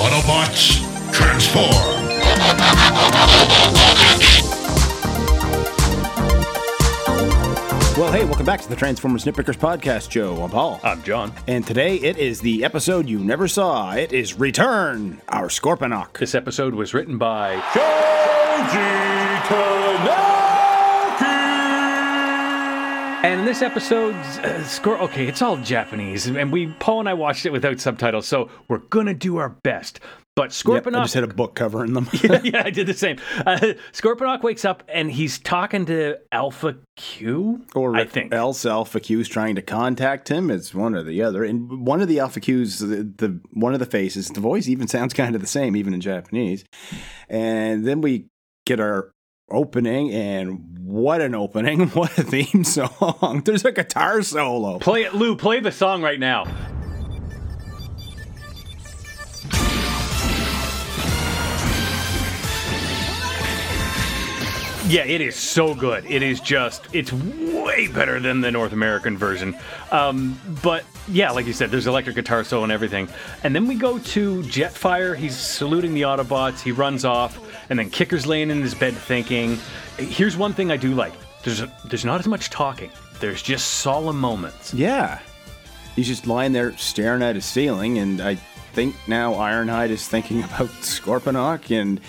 Autobots, transform! Well, hey, welcome back to the Transformers Nitpickers podcast, Joe. I'm Paul. I'm John. And today it is the episode you never saw. It is Return, our Scorponok. This episode was written by And in this episode, uh, score. Okay, it's all Japanese, and we Paul and I watched it without subtitles, so we're gonna do our best. But Yep, I just had a book covering them. yeah, I did the same. Uh, Scorponok wakes up and he's talking to Alpha Q, or I think. else Alpha Q is trying to contact him. It's one or the other. And one of the Alpha Q's, the, the one of the faces, the voice even sounds kind of the same, even in Japanese. And then we get our opening, and what an opening! What a theme song! There's a guitar solo. Play it, Lou. Play the song right now. Yeah, it is so good. It is just, it's way better than the North American version. Um, but yeah, like you said, there's electric guitar solo and everything. And then we go to Jetfire. He's saluting the Autobots. He runs off. And then Kicker's laying in his bed thinking. Here's one thing I do like there's, there's not as much talking, there's just solemn moments. Yeah. He's just lying there staring at his ceiling, and I think now Ironhide is thinking about Scorponok, and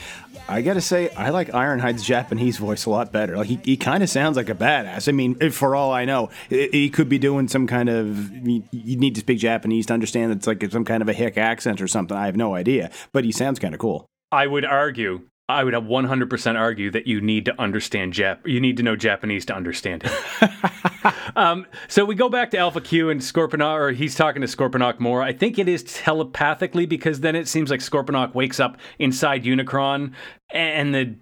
I gotta say, I like Ironhide's Japanese voice a lot better. Like, he, he kind of sounds like a badass. I mean, for all I know, he could be doing some kind of. You need to speak Japanese to understand it's like some kind of a hick accent or something. I have no idea, but he sounds kind of cool. I would argue, I would have 100% argue that you need to understand Jap. You need to know Japanese to understand it. um, so we go back to Alpha Q and Scorponok, or he's talking to Scorponok more. I think it is telepathically because then it seems like Scorponok wakes up inside Unicron. And the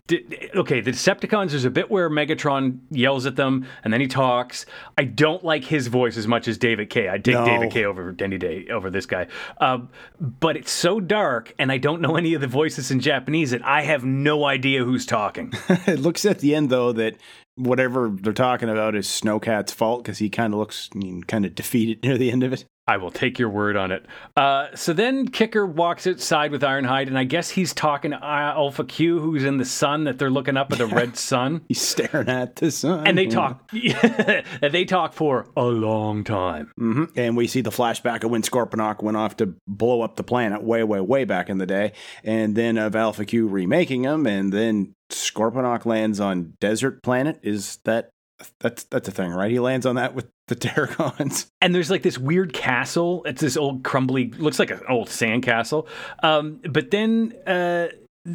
okay, the Decepticons. There's a bit where Megatron yells at them, and then he talks. I don't like his voice as much as David Kaye. I take No. David Kaye. over Denny Day over this guy. Um, but it's so dark, and I don't know any of the voices in Japanese that I have no idea who's talking. it looks at the end though that whatever they're talking about is Snowcat's fault because he kind of looks kind of defeated near the end of it. I will take your word on it. Uh, so then Kicker walks outside with Ironhide, and I guess he's talking to uh, Alpha Q, who's in the sun that they're looking up at the red sun. He's staring at the sun, And they talk. and they talk for a long time. hmm And we see the flashback of when Scorponok went off to blow up the planet way, way, way back in the day, and then of Alpha Q remaking him, and then Scorponok lands on Desert Planet. Is that that's that's a thing, right? He lands on that with the Terrorcons. And there's like this weird castle. It's this old crumbly, looks like an old sand castle. Um, but then, uh,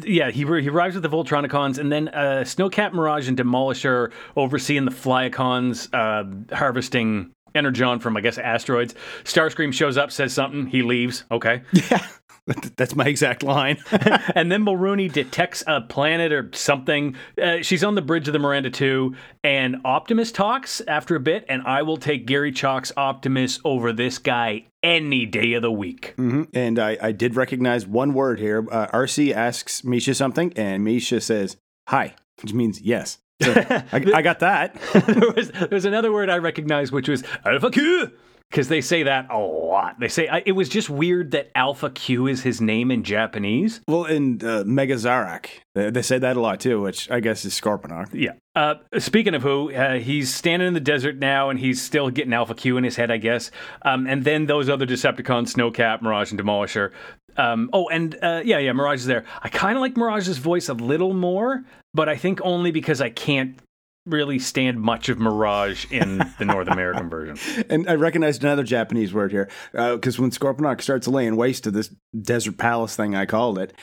yeah, he, he arrives with the Voltronicons, and then uh, Snowcat, Mirage, and Demolisher overseeing the Flyacons uh, harvesting energon from, I guess, asteroids. Starscream shows up, says something, he leaves. Okay. Yeah, that's my exact line. and then Mulrooney detects a planet or something. Uh, she's on the bridge of the Miranda 2, and Optimus talks after a bit, and I will take Gary Chalk's Optimus over this guy any day of the week. Mhm. And I, I did recognize one word here. Uh, RC asks Misha something, and Misha says "Hi," which means yes. So I, I got that. there, was, there was another word I recognized, which was Alpha Q. Because they say that a lot. They say it was just weird that Alpha Q is his name in Japanese. Well, in uh, Megazarak, they, they say that a lot too, which I guess is Scorponok. Yeah. Uh, speaking of who, uh, he's standing in the desert now, and he's still getting Alpha Q in his head, I guess. Um, and then those other Decepticons, Snowcat, Mirage, and Demolisher. Um, oh, and uh, yeah, yeah, Mirage is there. I kind of like Mirage's voice a little more, but I think only because I can't really stand much of Mirage in the North American version. And I recognized another Japanese word here because when Scorponok starts laying waste to this desert palace thing, I called it.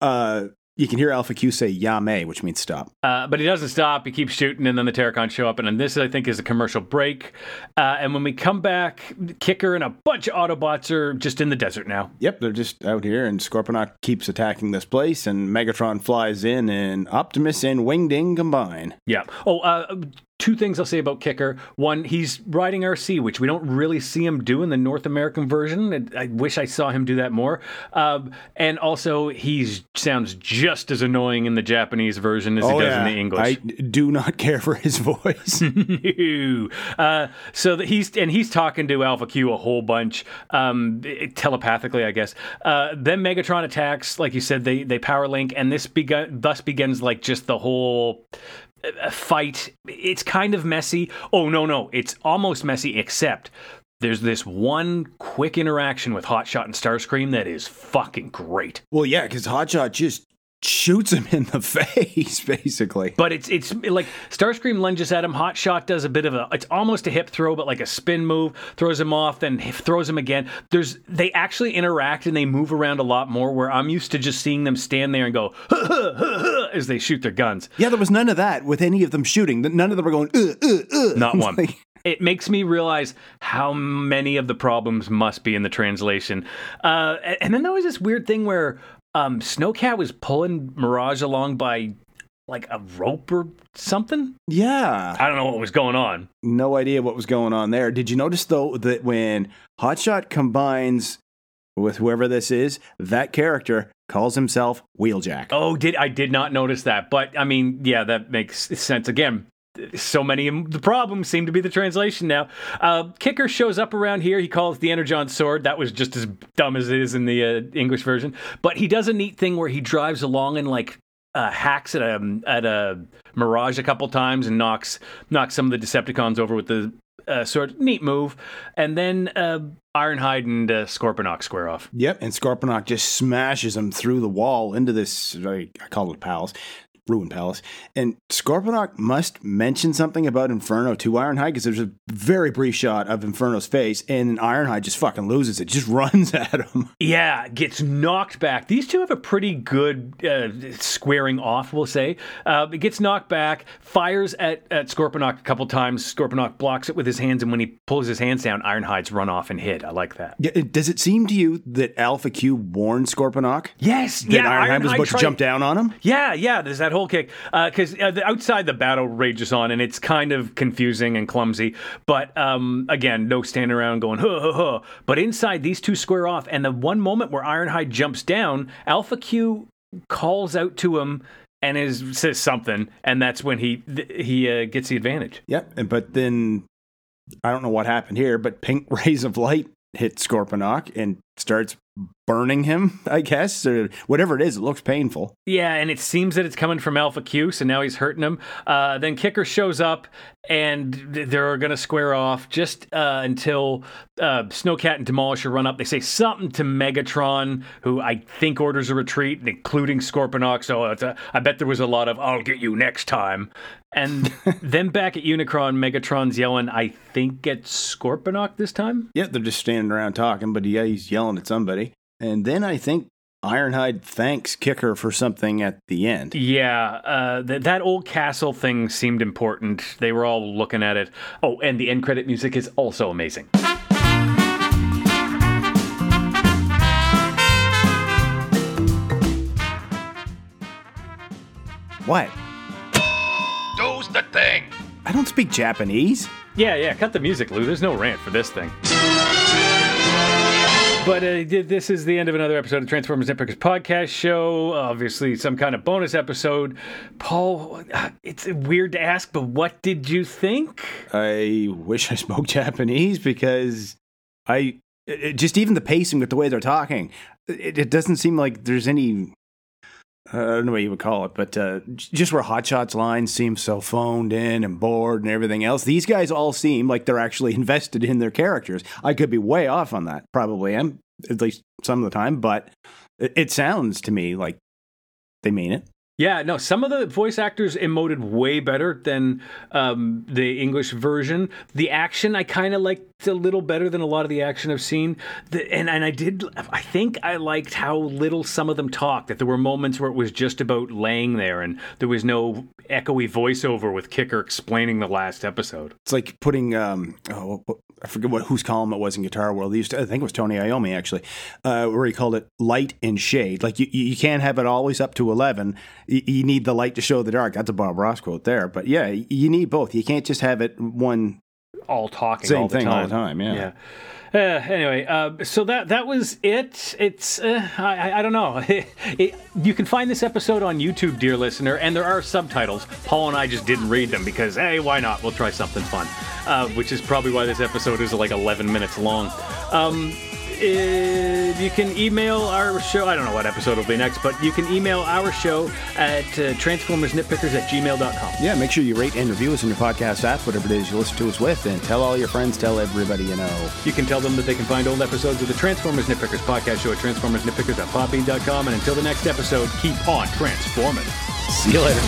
Uh, you can hear Alpha Q say "Yame," which means stop. Uh, but he doesn't stop. He keeps shooting, and then the Terrorcons show up. And then this, I think, is a commercial break. Uh, and when we come back, Kicker and a bunch of Autobots are just in the desert now. Yep, they're just out here, and Scorponok keeps attacking this place, and Megatron flies in, and Optimus and Wingding combine. Yeah. Oh, uh, two things I'll say about Kicker. One, he's riding RC, which we don't really see him do in the North American version. I wish I saw him do that more. Um, and also, he sounds just as annoying in the Japanese version as he Oh, does yeah. in the English. I do not care for his voice. No. Uh, so that he's and he's talking to Alpha Q a whole bunch um, telepathically, I guess. Uh, then Megatron attacks, like you said, they they power link, and this begun thus begins like just the whole uh, fight. It's kind of messy. Oh no, no, it's almost messy, except. There's this one quick interaction with Hotshot and Starscream that is fucking great. well, yeah, because Hotshot just shoots him in the face, basically. But it's it's like Starscream lunges at him. Hot Shot does a bit of a it's almost a hip throw, but like a spin move, throws him off, then throws him again. There's they actually interact and they move around a lot more. Where I'm used to just seeing them stand there and go as they shoot their guns. Yeah, there was none of that with any of them shooting. None of them were going, uh, uh, uh. Not one. like- It makes me realize how many of the problems must be in the translation. Uh, and then there was this weird thing where um, Snowcat was pulling Mirage along by like a rope or something. yeah. I don't know what was going on. No idea what was going on there. Did you notice, though, that when Hotshot combines with whoever this is, that character calls himself Wheeljack? Oh, did I did not notice that, but I mean, yeah, that makes sense. Again, so many the problems seem to be the translation now. Uh, Kicker shows up around here. He calls the Energon sword. That was just as dumb as it is in the uh, English version. But he does a neat thing where he drives along and like uh, hacks at a at a Mirage a couple times and knocks knocks some of the Decepticons over with the uh, sword. Neat move. And then uh, Ironhide and uh, Scorponok square off. Yep, and Scorponok just smashes him through the wall into this, I I call it a ruined palace. And Scorponok must mention something about Inferno to Ironhide because there's a very brief shot of Inferno's face, and Ironhide just fucking loses it, just runs at him. Yeah, gets knocked back. These two have a pretty good uh, squaring off, we'll say. Uh, it gets knocked back, fires at, at Scorponok a couple times. Scorponok blocks it with his hands, and when he pulls his hands down, Ironhide's run off and hid. I like that. Yeah, Does it seem to you that Alpha Q warned Scorponok Yes, that yeah. Ironhide was Ironhide about to jump down on him? Yeah, yeah. There's that whole kick because uh, the outside the battle rages on, and it's kind of confusing and clumsy. But um, again, no standing around going huh huh huh. But inside, these two square off, and the one moment where Ironhide jumps down, Alpha Q calls out to him and is says something, and that's when he th- he uh, gets the advantage. Yep, and but then I don't know what happened here, but pink rays of light hit Scorponok and starts burning him, I guess, or whatever it is. It looks painful. Yeah, and it seems that it's coming from Alpha Q, so now he's hurting him. Uh, then Kicker shows up, and they're going to square off just uh, until uh, Snowcat and Demolisher run up. They say something to Megatron, who I think orders a retreat, including Scorponok. So it's a, I bet there was a lot of "I'll get you next time." And then back at Unicron, Megatron's yelling, "I think at Scorponok this time." Yeah, they're just standing around talking, but yeah, he's yelling at somebody. And then I think Ironhide thanks Kicker for something at the end. Yeah, uh, th- that old castle thing seemed important. They were all looking at it. Oh, and the end credit music is also amazing. What? Do's the thing. I don't speak Japanese. Yeah, yeah, cut the music, Lou. There's no rant for this thing. But uh, this is the end of another episode of Transformers Nitpickers podcast show. Obviously, some kind of bonus episode. Paul, uh, it's weird to ask, but what did you think? I wish I spoke Japanese because I it, just even the pacing with the way they're talking, it, it doesn't seem like there's any. I don't know what you would call it, but uh, just where Hotshot's lines seem so phoned in and bored and everything else, these guys all seem like they're actually invested in their characters. I could be way off on that, probably am, at least some of the time, but it, it sounds to me like they mean it. Yeah, no, some of the voice actors emoted way better than um, the English version. The action I kind of liked a little better than a lot of the action I've seen. The, and, and I did, I think I liked how little some of them talked, that there were moments where it was just about laying there and there was no echoey voiceover with Kicker explaining the last episode. It's like putting um oh I forget what whose column it was in Guitar World. He used to, I think it was Tony Iommi actually, uh, where he called it light and shade. Like you you can't have it always up to eleven, y- you need the light to show the dark. That's a Bob Ross quote there. But yeah, you need both. You can't just have it one all talking same all the thing time. all the time. Yeah. Yeah. Uh, anyway, uh, so that that was it. It's uh, I, I- don't know. It- you can find this episode on YouTube, dear listener, and there are subtitles. Paul and I just didn't read them because hey, why not? We'll try something fun. Uh, which is probably why this episode is like 11 minutes long. Um, you can email our show. I don't know what episode will be next, but you can email our show at uh, transformersnitpickers at gmail.com. Yeah, make sure you rate and review us in your podcast app, whatever it is you listen to us with, and tell all your friends, tell everybody you know. You can tell them that they can find old episodes of the Transformers Nitpickers podcast show at transformersnitpickers.podbean.com. And until the next episode, keep on transforming. See you later.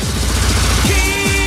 Keep